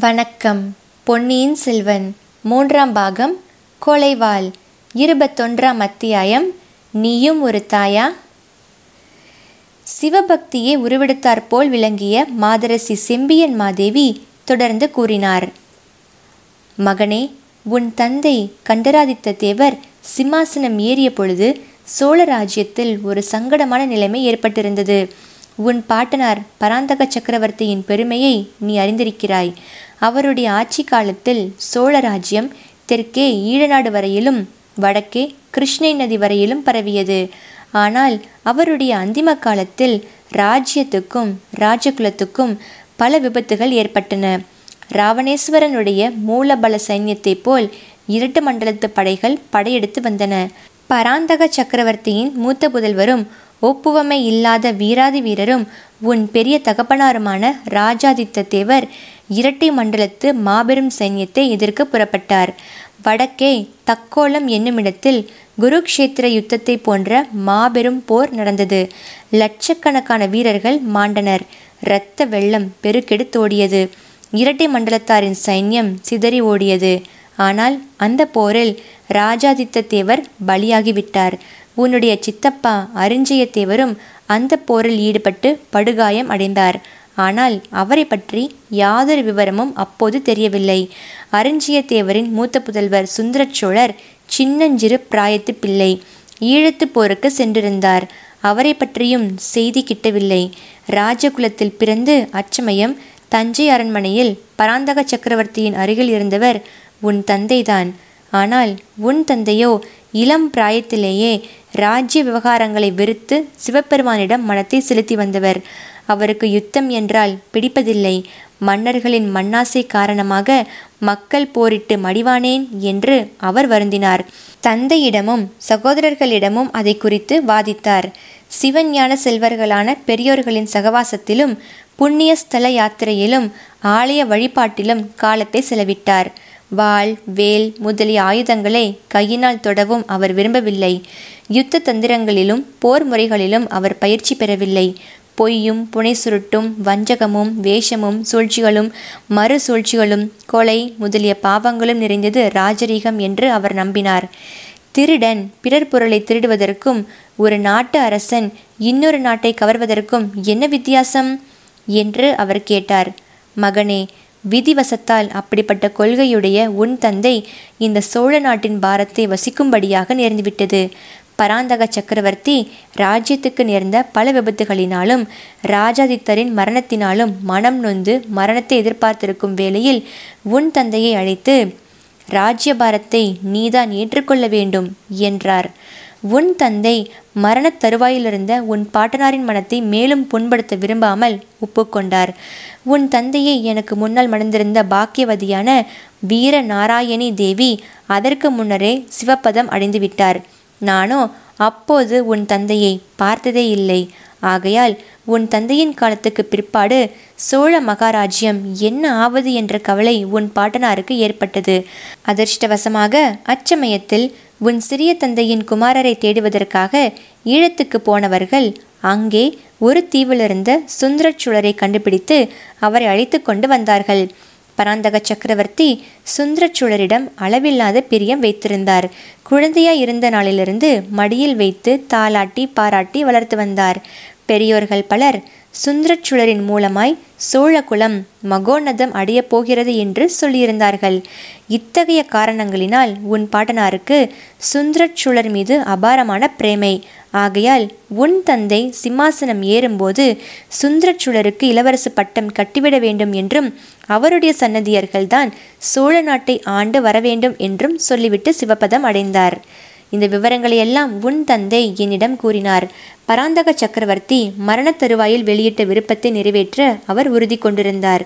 வணக்கம். பொன்னியின் செல்வன் மூன்றாம் பாகம் கொலைவாள் இருபத்தொன்றாம் அத்தியாயம் நீயும் ஒரு தாயா? சிவபக்தியை உருவெடுத்தாற்போல் விளங்கிய மாதரசி செம்பியன் மாதேவி தொடர்ந்து கூறினார். மகனே உன் தந்தை கண்டராதித்த தேவர் சிம்மாசனம் ஏறிய பொழுது சோழ ராஜ்யத்தில் ஒரு சங்கடமான நிலைமை ஏற்பட்டிருந்தது. உன் பாட்டனார் பராந்தக சக்கரவர்த்தியின் பெருமையை நீ அறிந்திருக்கிறாய். அவருடைய ஆட்சி காலத்தில் சோழ ராஜ்யம் தெற்கே ஈழநாடு வரையிலும் வடக்கே கிருஷ்ணை நதி வரையிலும் பரவியது. ஆனால் அவருடைய அந்திம காலத்தில் ராஜ்யத்துக்கும் ராஜகுலத்துக்கும் பல விபத்துகள் ஏற்பட்டன. ராவணேஸ்வரனுடைய மூலபல சைன்யத்தைப் போல் இரட்டு மண்டலத்து படைகள் படையெடுத்து வந்தன. பராந்தக சக்கரவர்த்தியின் மூத்த புதல்வரும் ஒப்புவமை இல்லாத வீராதி வீரரும் உன் பெரிய தகப்பனாருமான ராஜாதித்த தேவர் இரட்டை மண்டலத்து மாபெரும் சைன்யத்தை எதிர்க்க புறப்பட்டார். வடக்கே தக்கோலம் என்னுமிடத்தில் குருக்ஷேத்திர யுத்தத்தை போன்ற மாபெரும் போர் நடந்தது. லட்சக்கணக்கான வீரர்கள் மாண்டனர். இரத்த வெள்ளம் பெருக்கெடுத்தோடியது இரட்டை மண்டலத்தாரின் சைன்யம் சிதறி ஓடியது. ஆனால் அந்த போரில் ராஜாதித்த தேவர் பலியாகிவிட்டார். உன்னுடைய சித்தப்பா அரிஞ்சயத்தேவரும் அந்த போரில் ஈடுபட்டு படுகாயம் அடைந்தார். ஆனால் அவரை பற்றி யாதொரு விவரமும் அப்போது தெரியவில்லை. அரிஞ்சியத்தேவரின் மூத்த புதல்வர் சுந்தரச்சோழர் சின்னஞ்சிறு பிராயத்து பிள்ளை ஈழத்து போருக்கு சென்றிருந்தார். அவரை பற்றியும் செய்தி கிட்டவில்லை. ராஜகுலத்தில் பிறந்து அச்சமயம் தஞ்சை அரண்மனையில் பராந்தக சக்கரவர்த்தியின் அருகில் இருந்தவர் உன் தந்தைதான். ஆனால் உன் தந்தையோ இளம் பிராயத்திலேயே ராஜ்ய விவகாரங்களை வெறுத்து சிவபெருமானிடம் மனத்தை செலுத்தி வந்தவர். அவருக்கு யுத்தம் என்றால் பிடிப்பதில்லை. மன்னர்களின் மண்ணாசை காரணமாக மக்கள் போரிட்டு மடிவானேன் என்று அவர் வருந்தினார். தந்தையிடமும் சகோதரர்களிடமும் அதை குறித்து வாதித்தார். சிவஞான செல்வர்களான பெரியோர்களின் சகவாசத்திலும் புண்ணிய ஸ்தல யாத்திரையிலும் ஆலய வழிபாட்டிலும் காலத்தை செலவிட்டார். வாள் வேல் முதலிய ஆயுதங்களை கையினால் தொடவும் அவர் விரும்பவில்லை. யுத்த தந்திரங்களிலும் போர் முறைகளிலும் அவர் பயிற்சி பெறவில்லை. பொய்யும் புனை சுருட்டும் வஞ்சகமும் வேஷமும் சூழ்ச்சிகளும் மறு சூழ்ச்சிகளும் கொலை முதலிய பாவங்களும் நிறைந்தது ராஜரீகம் என்று அவர் நம்பினார். திருடன் பிறர் பொருளை திருடுவதற்கும் ஒரு நாட்டு அரசன் இன்னொரு நாட்டை கவர்வதற்கும் என்ன வித்தியாசம்? என்று அவர் கேட்டார். மகனே விதிவசத்தால் அப்படிப்பட்ட கொள்கையுடைய உன் தந்தை இந்த சோழ நாட்டின் பாரத்தை வசிக்கும்படியாக நேர்ந்துவிட்டது. பராந்தக சக்கரவர்த்தி ராஜ்யத்துக்கு நேர்ந்த பல விபத்துகளினாலும் ராஜாதித்தரின் மரணத்தினாலும் மனம் நொந்து மரணத்தை எதிர்பார்த்திருக்கும் வேளையில் உன் தந்தையை அழைத்து ராஜ்யபாரத்தை நீதான் ஏற்றுக்கொள்ள வேண்டும் என்றார். உன் தந்தை மரணத் தருவாயிலிருந்த உன் பாட்டனாரின் மனத்தை மேலும் புண்படுத்த விரும்பாமல் ஒப்புக்கொண்டார். உன் தந்தையை எனக்கு முன்னால் மணந்திருந்த பாக்கியவதியான வீர நாராயணி தேவி அதற்கு முன்னரே சிவப்பதம் அடைந்துவிட்டார். நானோ அப்போது உன் தந்தையை பார்த்ததே இல்லை. ஆகையால் உன் தந்தையின் காலத்துக்கு பிற்பாடு சோழ மகாராஜ்யம் என்ன ஆவது என்ற கவலை உன் பாட்டனாருக்கு ஏற்பட்டது. அதிர்ஷ்டவசமாக அச்சமயத்தில் உன் சிறிய தந்தையின் குமாரரை தேடுவதற்காக ஈழத்துக்கு போனவர்கள் அங்கே ஒரு தீவிலிருந்த சுந்தரச்சுழரை கண்டுபிடித்து அவரை அழைத்து கொண்டு வந்தார்கள். பராந்தக சக்கரவர்த்தி சுந்தரச்சுழரிடம் அளவில்லாத பிரியம் வைத்திருந்தார். குழந்தையாய் இருந்த நாளிலிருந்து மடியில் வைத்து தாலாட்டி பாராட்டி வளர்த்து வந்தார். பெரியோர்கள் பலர் சுந்தரச்சுழரின் மூலமாய் சோழகுலம் மகோன்னதம் அடையப் போகிறது என்று சொல்லியிருந்தார்கள். இத்தகைய காரணங்களினால் உன் பாட்டனாருக்கு சுந்தரச்சுழர் மீது அபாரமான பிரேமை. ஆகையால் உன் தந்தை சிம்மாசனம் ஏறும்போது சுந்தரச்சுழருக்கு இளவரசு பட்டம் கட்டிவிட வேண்டும் என்றும் அவருடைய சன்னதியர்கள்தான் சோழ நாட்டை ஆண்டு வரவேண்டும் என்றும் சொல்லிவிட்டு சிவபதம் அடைந்தார். இந்த விவரங்களை எல்லாம் உன் தந்தை என்னிடம் கூறினார். பராந்தக சக்கரவர்த்தி மரணத் தருவாயில் வெளியிட்ட விருப்பத்தை நிறைவேற்ற அவர் உறுதி கொண்டிருந்தார்.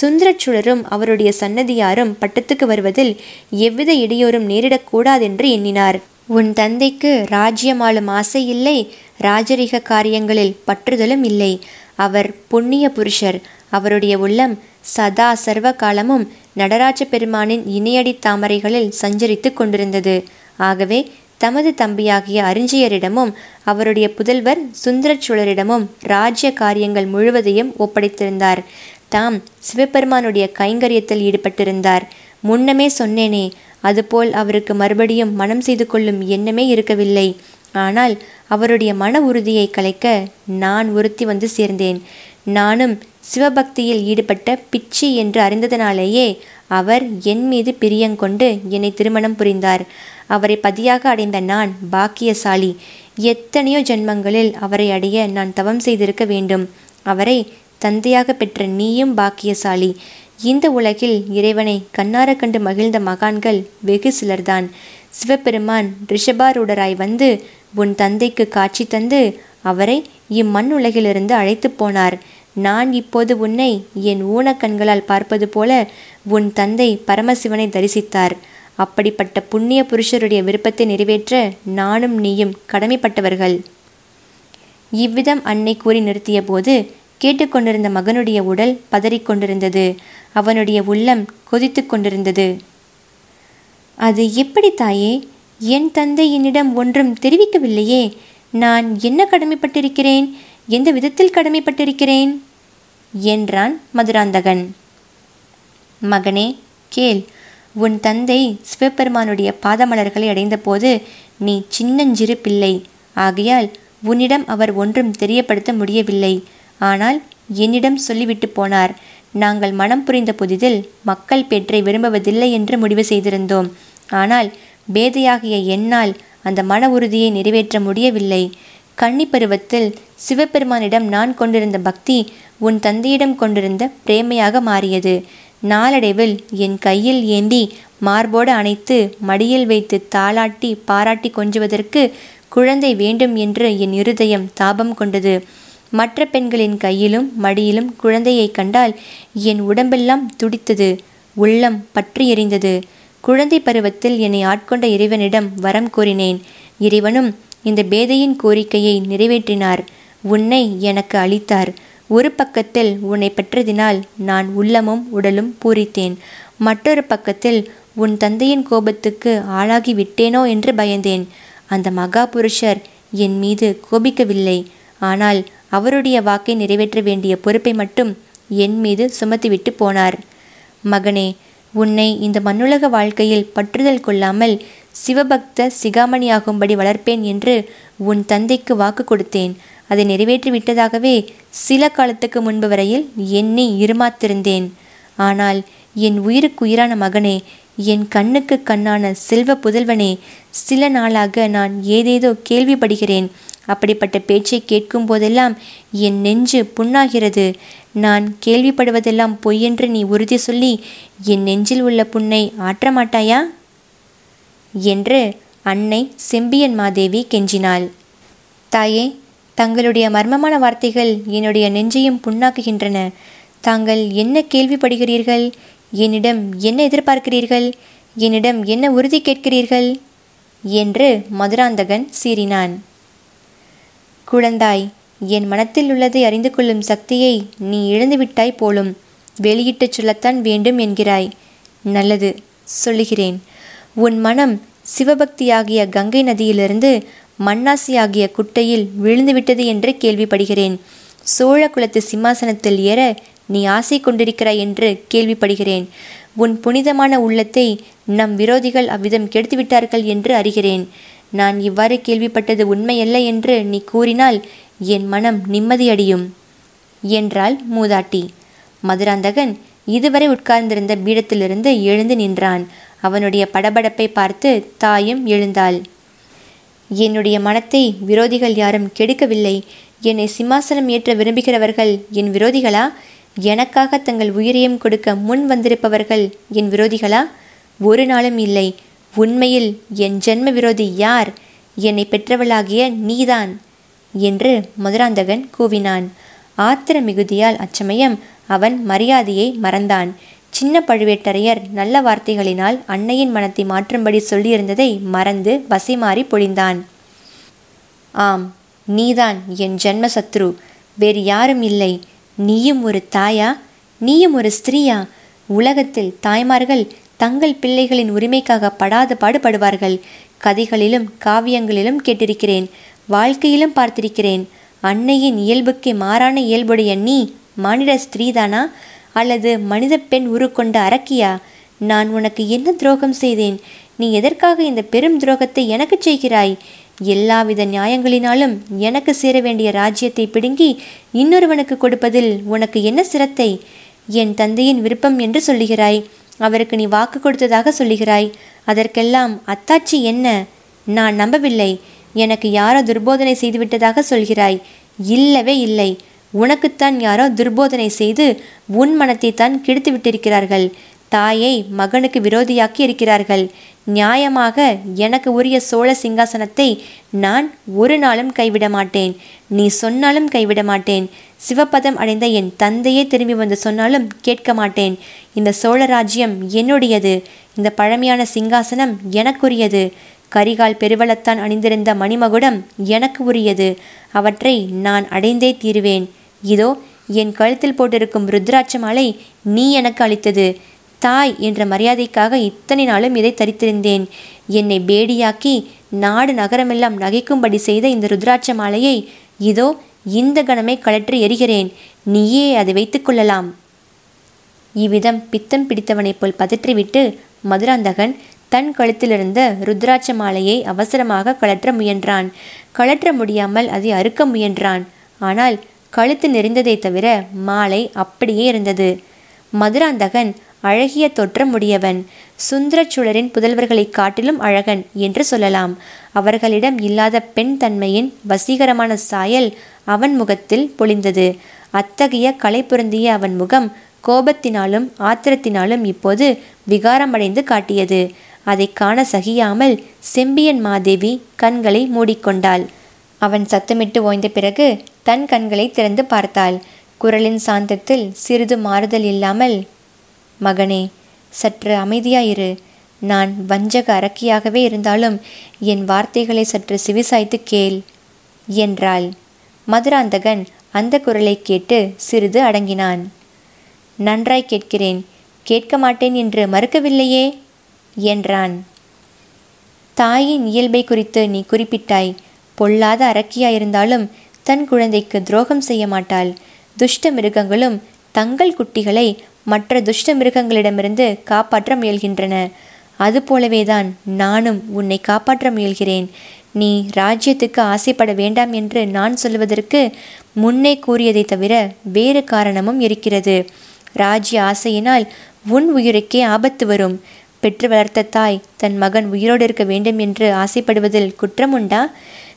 சுந்தரச்சுழரும் அவருடைய சன்னதியாரும் பட்டத்துக்கு வருவதில் எவ்வித இடையூறும் நேரிடக்கூடாதென்று எண்ணினார். உன் தந்தைக்கு ராஜ்யமாளும் ஆசை இல்லை ராஜரிக காரியங்களில் பற்றுதலும் இல்லை. அவர் புண்ணிய புருஷர். அவருடைய உள்ளம் சதா சர்வ காலமும் நடராஜ பெருமானின் இணையடி தாமரைகளில் சஞ்சரித்து கொண்டிருந்தது. ஆகவே தமது தம்பியாகிய அறிஞ்சியரிடமும் அவருடைய புதல்வர் சுந்தரச்சோழரிடமும் ராஜ்ய காரியங்கள் முழுவதையும் ஒப்படைத்திருந்தார். தாம் சிவபெருமானுடைய கைங்கரியத்தில் ஈடுபட்டிருந்தார். முன்னமே சொன்னேனே அதுபோல் அவருக்கு மறுபடியும் மனம் செய்து கொள்ளும் எண்ணமே இருக்கவில்லை. ஆனால் அவருடைய மன உறுதியை கலைக்க நான் உறுத்தி வந்து சேர்ந்தேன். நானும் சிவபக்தியில் ஈடுபட்ட பிச்சி என்று அறிந்ததனாலேயே அவர் என் மீது பிரியங்கொண்டு என்னை திருமணம் புரிந்தார். அவரை பதியாக அடைந்த நான் பாக்கியசாலி. எத்தனையோ ஜென்மங்களில் அவரை அடைய நான் தவம் செய்திருக்க வேண்டும். அவரை தந்தையாக பெற்ற நீயும் பாக்கியசாலி. இந்த உலகில் இறைவனை கண்ணார கண்டு மகிழ்ந்த மகான்கள் வெகு சிலர்தான். சிவபெருமான் ரிஷபாரூடராய் வந்து உன் தந்தைக்கு காட்சி தந்து அவரை இம்மண் உலகிலிருந்து அழைத்து போனார். நான் இப்போது உன்னை என் ஊனக்கண்களால் பார்ப்பது போல உன் தந்தை பரமசிவனை தரிசித்தார். அப்படிப்பட்ட புண்ணிய புருஷருடைய விருப்பத்தை நிறைவேற்ற நானும் நீயும் கடமைப்பட்டவர்கள். இவ்விதம் அன்னை கூறி நிறுத்திய போது கேட்டுக்கொண்டிருந்த மகனுடைய உடல் பதறிக்கொண்டிருந்தது. அவனுடைய உள்ளம் கொதித்து கொண்டிருந்தது. அது எப்படி தாயே? என் தந்தை என்னிடம் ஒன்றும் தெரிவிக்கவில்லையே. நான் என்ன கடமைப்பட்டிருக்கிறேன்? எந்த விதத்தில் கடமைப்பட்டிருக்கிறேன்? என்றான் மதுராந்தகன். மகனே கேள். உன் தந்தை சிவபெருமானுடைய பாதமலர்களை அடைந்தபோது நீ சின்னஞ்சிறு பிள்ளை. ஆகையால் உன்னிடம் அவர் ஒன்றும் தெரியப்படுத்த முடியவில்லை. ஆனால் என்னிடம் சொல்லிவிட்டு போனார். நாங்கள் மனம் புரிந்த புதிதில் மக்கள் பெற்றை விரும்புவதில்லை என்று முடிவு செய்திருந்தோம். ஆனால் பேதையாகிய என்னால் அந்த மன உறுதியை நிறைவேற்ற முடியவில்லை. கன்னி பருவத்தில் சிவபெருமானிடம் நான் கொண்டிருந்த பக்தி உன் தந்தையிடம் கொண்டிருந்த பிரேமையாக மாறியது. நாளடைவில் என் கையில் ஏந்தி மார்போடு அணைத்து மடியில் வைத்து தாளாட்டி பாராட்டி கொஞ்சுவதற்கு குழந்தை வேண்டும் என்று என் இருதயம் தாபம் கொண்டது. மற்ற பெண்களின் கையிலும் மடியிலும் குழந்தையை கண்டால் என் உடம்பெல்லாம் துடித்தது உள்ளம் பற்றி எறிந்தது குழந்தை பருவத்தில் என்னை ஆட்கொண்ட இறைவனிடம் வரம் கூறினேன். இறைவனும் இந்த பேதையின் கோரிக்கையை நிறைவேற்றினார். உன்னை எனக்கு அளித்தார். ஒரு பக்கத்தில் உன்னை பெற்றதினால் நான் உள்ளமும் உடலும் பூரித்தேன். மற்றொரு பக்கத்தில் உன் தந்தையின் கோபத்துக்கு ஆளாகி விட்டேனோ என்று பயந்தேன். அந்த மகா புருஷர் என் மீது கோபிக்கவில்லை. ஆனால் அவருடைய வாக்கை நிறைவேற்ற வேண்டிய பொறுப்பை மட்டும் என் மீது சுமத்திவிட்டு போனார். மகனே உன்னை இந்த மண்ணுலக வாழ்க்கையில் பற்றுதல் கொள்ளாமல் சிவபக்த சிகாமணியாகும்படி வளர்ப்பேன் என்று உன் தந்தைக்கு வாக்கு கொடுத்தேன். அதை நிறைவேற்றி விட்டதாகவே சில காலத்துக்கு முன்பு வரையில் எண்ணி இருமாத்திருந்தேன். ஆனால் என் உயிருக்கு உயிரான மகனே என் கண்ணுக்கு கண்ணான செல்வ புதல்வனே சில நாளாக நான் ஏதேதோ கேள்விப்படுகிறேன். அப்படிப்பட்ட பேச்சை கேட்கும் போதெல்லாம் என் நெஞ்சு புண்ணாகிறது. நான் கேள்விப்படுவதெல்லாம் பொய்யென்று நீ உறுதி சொல்லி என் நெஞ்சில் உள்ள புண்ணை ஆற்ற மாட்டாயா? என்று அன்னை செம்பியன் மாதேவி கெஞ்சினாள். தாயே தங்களுடைய மர்மமான வார்த்தைகள் என்னுடைய நெஞ்சையும் புண்ணாக்குகின்றன. தாங்கள் என்ன கேள்விப்படுகிறீர்கள்? என்னிடம் என்ன எதிர்பார்க்கிறீர்கள்? என்னிடம் என்ன உறுதி கேட்கிறீர்கள்? என்று மதுராந்தகன் சீறினான். குழந்தாய் என் மனத்தில் உள்ளதை அறிந்து கொள்ளும் சக்தியை நீ இழந்துவிட்டாய் போலும். வெளியிட்டுச் சொல்லத்தான் வேண்டும் என்கிறாய். நல்லது சொல்லுகிறேன். உன் மனம் சிவபக்தியாகிய கங்கை நதியிலிருந்து மண்ணாசியாகிய குட்டையில் விழுந்துவிட்டது என்று கேள்விப்படுகிறேன். சோழ குலத்து சிம்மாசனத்தில் ஏற நீ ஆசை கொண்டிருக்கிறாய் என்று கேள்விப்படுகிறேன். உன் புனிதமான உள்ளத்தை நம் விரோதிகள் அவ்விதம் கெடுத்துவிட்டார்கள் என்று அறிகிறேன். நான் இவ்வாறு கேள்விப்பட்டது உண்மையல்ல என்று நீ கூறினால் என் மனம் நிம்மதியடையும் என்றாள் மூதாட்டி. மதுராந்தகன் இதுவரை உட்கார்ந்திருந்த பீடத்திலிருந்து எழுந்து நின்றான். அவனுடைய படபடப்பை பார்த்து தாயும் எழுந்தாள். என்னுடைய மனத்தை விரோதிகள் யாரும் கெடுக்கவில்லை. என்னை சிம்மாசனம் ஏற்ற விரும்புகிறவர்கள் என் விரோதிகளா? எனக்காக தங்கள் உயிரையும் கொடுக்க முன் வந்திருப்பவர்கள் என் விரோதிகளா? ஒரு நாளும் இல்லை. உண்மையில் என் ஜென்ம விரோதி யார்? என்னை பெற்றவளாகிய நீதான் என்று மதுராந்தகன் கூவினான். ஆத்திர மிகுதியால் அச்சமயம் அவன் மரியாதையை மறந்தான். சின்ன பழுவேட்டரையர் நல்ல வார்த்தைகளினால் அன்னையின் மனத்தை மாற்றும்படி சொல்லியிருந்ததை மறந்து வசைமாறி பொழிந்தான். ஆம் நீதான் என் ஜென்ம சத்ரு வேறு யாரும் இல்லை. நீயும் ஒரு தாயா? நீயும் ஒரு ஸ்திரீயா? உலகத்தில் தாய்மார்கள் தங்கள் பிள்ளைகளின் உரிமைக்காக படாத பாடுபடுவார்கள். கதைகளிலும் காவியங்களிலும் கேட்டிருக்கிறேன். வாழ்க்கையிலும் பார்த்திருக்கிறேன். அன்னையின் இயல்புக்கு மாறான இயல்புடைய நீ மானிட ஸ்திரீதானா? அல்லது மனித பெண் உருக்கொண்ட அரக்கியா நான் உனக்கு என்ன துரோகம் செய்தேன்? நீ எதற்காக இந்த பெரும் துரோகத்தை எனக்கு செய்கிறாய்? எல்லாவித நியாயங்களினாலும் எனக்கு சேர வேண்டிய ராஜ்யத்தை பிடுங்கி இன்னொருவனுக்கு கொடுப்பதில் உனக்கு என்ன சிரத்தை? என் தந்தையின் விருப்பம் என்று சொல்லுகிறாய். அவருக்கு நீ வாக்கு கொடுத்ததாக சொல்லுகிறாய். அதற்கெல்லாம் அத்தாட்சி என்ன? நான் நம்பவில்லை. எனக்கு யாரோ துர்போதனை செய்துவிட்டதாக சொல்கிறாய். இல்லவே இல்லை. உனக்குத்தான் யாரோ துர்போதனை செய்து உன் மனத்தை தான் கெடுத்து விட்டிருக்கிறார்கள். தாயை மகனுக்கு விரோதியாக்கி இருக்கிறார்கள். நியாயமாக எனக்கு உரிய சோழ சிங்காசனத்தை நான் ஒரு நாளும் கைவிட மாட்டேன். நீ சொன்னாலும் கைவிட மாட்டேன். சிவபதம் அடைந்த என் தந்தையே திரும்பி வந்து சொன்னாலும் கேட்க மாட்டேன். இந்த சோழ ராஜ்யம் என்னுடையது. இந்த பழமையான சிங்காசனம் எனக்குரியது. கரிகால் பெருவளத்தான் அணிந்திருந்த மணிமகுடம் எனக்கு உரியது. அவற்றை நான் அடைந்தே தீருவேன். இதோ என் கழுத்தில் போட்டிருக்கும் ருத்ராட்ச மாலை நீ எனக்கு அளித்தது. தாய் என்ற மரியாதைக்காக இத்தனை நாளும் இதை தரித்திருந்தேன். என்னை பேடியாக்கி நாடு நகரமெல்லாம் நகைக்கும்படி செய்த இந்த ருத்ராட்ச மாலையை இதோ இந்த கணமே கழற்றி எரிகிறேன். நீயே அதை வைத்துக்கொள்ளலாம் இவ்விதம் பித்தம் பிடித்தவனைப் போல் பதற்றிவிட்டு மதுராந்தகன் தன் கழுத்திலிருந்த ருத்ராட்ச மாலையை அவசரமாக கழற்ற முயன்றான். கழற்ற முடியாமல் அதை அறுக்க முயன்றான். ஆனால் கழுத்து நெறிந்ததை தவிர மாலை அப்படியே இருந்தது. மதுராந்தகன் அழகிய தோற்றம் உடையவன் சுந்தரச்சுழரின் புதல்வர்களைக் காட்டிலும் அழகன் என்று சொல்லலாம். அவர்களிடம் இல்லாத பெண் தன்மையின் வசீகரமான சாயல் அவன் முகத்தில் பொழிந்தது. அத்தகைய கலை பொருந்திய அவன் முகம் கோபத்தினாலும் ஆத்திரத்தினாலும் இப்போது விகாரமடைந்து காட்டியது. அதை காண சகியாமல் செம்பியன் மாதேவி கண்களை மூடிக்கொண்டாள். அவன் சத்தமிட்டு ஓய்ந்த பிறகு தன் கண்களை திறந்து பார்த்தாள். குரலின் சாந்தத்தில் சிறிது மாறுதல் இல்லாமல் மகனே சற்று அமைதியாயிரு. நான் வஞ்சக அரக்கியாகவே இருந்தாலும் என் வார்த்தைகளை சற்று சிவிசாய்த்து கேள் என்றாள். மதுராந்தகன் அந்த குரலை கேட்டு சிறிது அடங்கினான். நன்றாய் கேட்கிறேன். கேட்க மாட்டேன் என்று மறுக்கவில்லையே? என்றான். தாயின் இயல்பை குறித்து நீ குறிப்பிட்டாய். பொல்லாத அரக்கியாயிருந்தாலும் தன் குழந்தைக்கு துரோகம் செய்ய மாட்டாள். துஷ்ட மிருகங்களும் தங்கள் குட்டிகளை மற்ற துஷ்ட மிருகங்களிடமிருந்து காப்பாற்ற முயல்கின்றன. அதுபோலவேதான் நானும் உன்னை காப்பாற்ற முயல்கிறேன். நீ ராஜ்யத்துக்கு ஆசைப்பட வேண்டாம் என்று நான் சொல்வதற்கு முன்னே கூறியதை தவிர வேறு காரணமும் இருக்கிறது. ராஜ்ய ஆசையினால் உன் உயிருக்கே ஆபத்து வரும். பெற்று வளர்த்த தாய் தன் மகன் உயிரோடு இருக்க வேண்டும் என்று ஆசைப்படுவதில் குற்றம் உண்டா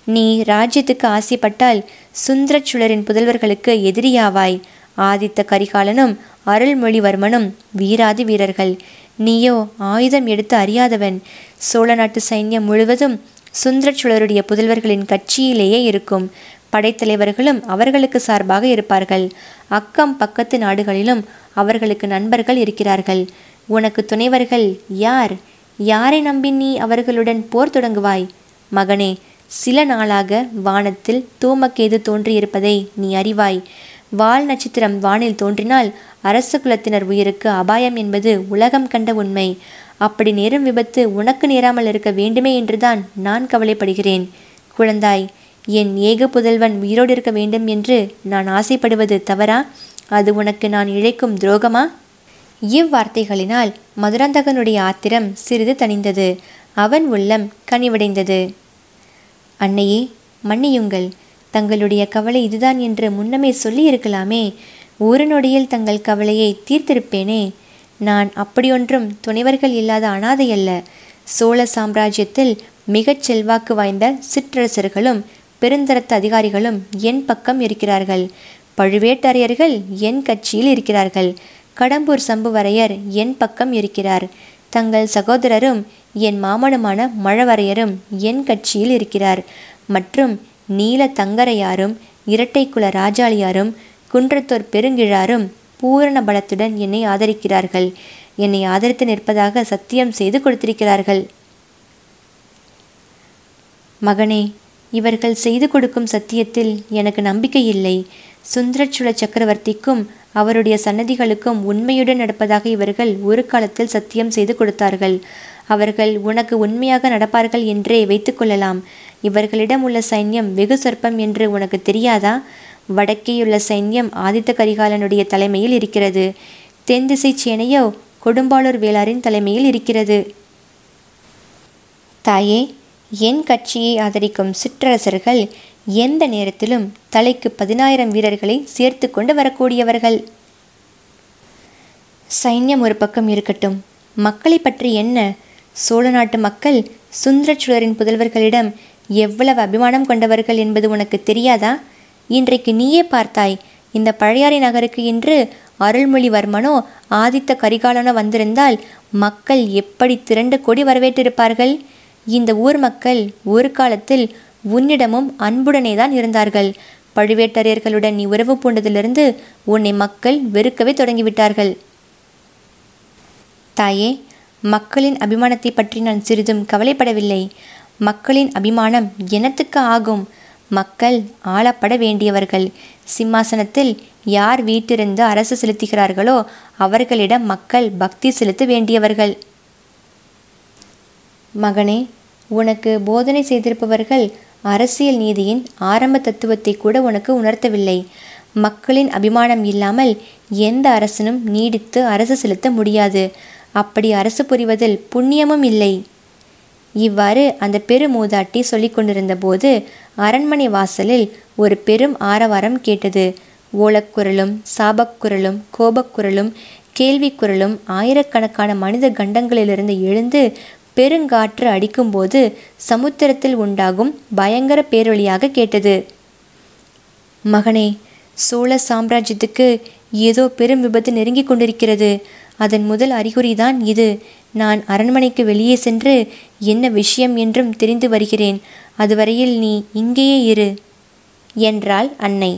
நீ ராஜ்யத்துக்கு ஆசைப்பட்டால் சுந்தரச்சுழரின் புதல்வர்களுக்கு எதிரியாவாய். ஆதித்த கரிகாலனும் அருள்மொழிவர்மனும் வீராதி வீரர்கள். நீயோ ஆயுதம் எடுத்து அறியாதவன். சோழ நாட்டு சைன்யம் முழுவதும் சுந்தரச்சுழருடைய புதல்வர்களின் கட்சியிலேயே இருக்கும். படைத்தலைவர்களும் அவர்களுக்கு சார்பாக இருப்பார்கள். அக்கம் பக்கத்து நாடுகளிலும் அவர்களுக்கு நண்பர்கள் இருக்கிறார்கள். உனக்கு துணைவர்கள் யார்? யாரை நம்பி நீ அவர்களுடன் போர் தொடங்குவாய்? மகனே சில நாளாக வானத்தில் தூமக்கேது தோன்றியிருப்பதை நீ அறிவாய். வால் நட்சத்திரம் வானில் தோன்றினால் அரச குலத்தினர் உயிருக்கு அபாயம் என்பது உலகம் கண்ட உண்மை. அப்படி நேரும் விபத்து உனக்கு நேராமல் இருக்க வேண்டுமே என்றுதான் நான் கவலைப்படுகிறேன். குழந்தாய் என் ஏக புதல்வன் உயிரோடு இருக்க வேண்டும் என்று நான் ஆசைப்படுவது தவறா? அது உனக்கு நான் இழைக்கும் துரோகமா? இவ்வார்த்தைகளினால் மதுராந்தகனுடைய ஆத்திரம் சிறிது தணிந்தது. அவன் உள்ளம் கனிவடைந்தது. அன்னையே மன்னியுங்கள். தங்களுடைய கவலை இதுதான் என்று முன்னமே சொல்லியிருக்கலாமே. ஒரு நொடியில் தங்கள் கவலையை தீர்த்திருப்பேனே. நான் அப்படியொன்றும் துணைவர்கள் இல்லாத அனாதை அல்ல சோழ சாம்ராஜ்யத்தில் மிகச் செல்வாக்கு வாய்ந்த சிற்றரசர்களும் பெருந்தரத்து அதிகாரிகளும் என் பக்கம் இருக்கிறார்கள். பழுவேட்டரையர்கள் என் கட்சியில் இருக்கிறார்கள். கடம்பூர் சம்புவரையர் என் பக்கம் இருக்கிறார். தங்கள் சகோதரரும் என் மாமனுமான மழவரையரும் என் கட்சியில் இருக்கிறார். மற்றும் நீல தங்கரையாரும் இரட்டைக்குல ராஜாளியாரும் குன்றத்தோர் பெருங்கிழாரும் பூரண பலத்துடன் என்னை ஆதரிக்கிறார்கள். என்னை ஆதரித்து நிற்பதாக சத்தியம் செய்து கொடுத்திருக்கிறார்கள். மகனே இவர்கள் செய்து கொடுக்கும் சத்தியத்தில் எனக்கு நம்பிக்கை இல்லை. சுந்தரச்சுள சக்கரவர்த்திக்கும் அவருடைய சன்னதிகளுக்கும் உண்மையுடன் நடப்பதாக இவர்கள் ஒரு காலத்தில் சத்தியம் செய்து கொடுத்தார்கள். அவர்கள் உனக்கு உண்மையாக நடப்பார்கள் என்றே வைத்துக்கொள்ளலாம் இவர்களிடம் உள்ள சைன்யம் வெகு சொற்பம் என்று உனக்கு தெரியாதா? வடக்கேயுள்ள சைன்யம் ஆதித்த கரிகாலனுடைய தலைமையில் இருக்கிறது. தென்திசை சேனையோ கொடும்பாளூர் வேளாரின் தலைமையில் இருக்கிறது. தாயே என் கட்சியை ஆதரிக்கும் சிற்றரசர்கள் எந்த நேரத்திலும் தலைக்கு பதினாயிரம் வீரர்களை சேர்த்து கொண்டு வரக்கூடியவர்கள். சைன்யம் ஒரு பக்கம் இருக்கட்டும். மக்களை பற்றி என்ன? சோழ நாட்டு மக்கள் சுந்தரச்சுழரின் புதல்வர்களிடம் எவ்வளவு அபிமானம் கொண்டவர்கள் என்பது உனக்கு தெரியாதா? இன்றைக்கு நீயே பார்த்தாய் இந்த பழையாறை நகருக்கு இன்று அருள்மொழிவர்மனோ ஆதித்த கரிகாலனோ வந்திருந்தால் மக்கள் எப்படி திரண்டு கொடி வரவேற்றிருப்பார்கள்? இந்த ஊர் மக்கள் ஒரு காலத்தில் உன்னிடமும் அன்புடனே தான் இருந்தார்கள். பழுவேட்டரையர்களுடன் நீ உறவு பூண்டதிலிருந்து உன்னை மக்கள் வெறுக்கவே தொடங்கிவிட்டார்கள். தாயே மக்களின் அபிமானத்தை பற்றி நான் சிறிதும் கவலைப்படவில்லை. மக்களின் அபிமானம் எனத்துக்கு ஆகும். மக்கள் ஆளப்பட வேண்டியவர்கள். சிம்மாசனத்தில் யார் வீட்டிருந்து அரசு செலுத்துகிறார்களோ அவர்களிடம் மக்கள் பக்தி செலுத்த வேண்டியவர்கள். மகனே உனக்கு போதனை செய்திருப்பவர்கள் அரசியல் நீதியின் ஆரம்ப தத்துவத்தை கூட உனக்கு உணர்த்தவில்லை. மக்களின் அபிமானம் இல்லாமல் எந்த அரசனும் நீடித்து அரசு செலுத்த முடியாது. அப்படி அரசு புரிவதில் புண்ணியமும் இல்லை. இவ்வாறு அந்த பெரு மூதாட்டி சொல்லிக் கொண்டிருந்த போது அரண்மனை வாசலில் ஒரு பெரும் ஆரவாரம் கேட்டது. ஓலக்குரலும் சாபக்குரலும் கோபக்குரலும் கேள்விக்குரலும் ஆயிரக்கணக்கான மனித கண்டங்களிலிருந்து எழுந்து பெருங்காற்று அடிக்கும்போது சமுத்திரத்தில் உண்டாகும் பயங்கர பேரொழியாக கேட்டது. மகனே சோழ சாம்ராஜ்யத்துக்கு ஏதோ பெரும் விபத்து நெருங்கிக் கொண்டிருக்கிறது. அதன் முதல் அறிகுறிதான் இது. நான் அரண்மனைக்கு வெளியே சென்று என்ன விஷயம் என்றும் தெரிந்து வருகிறேன். அதுவரையில் நீ இங்கேயே இரு என்றாள் அன்னை.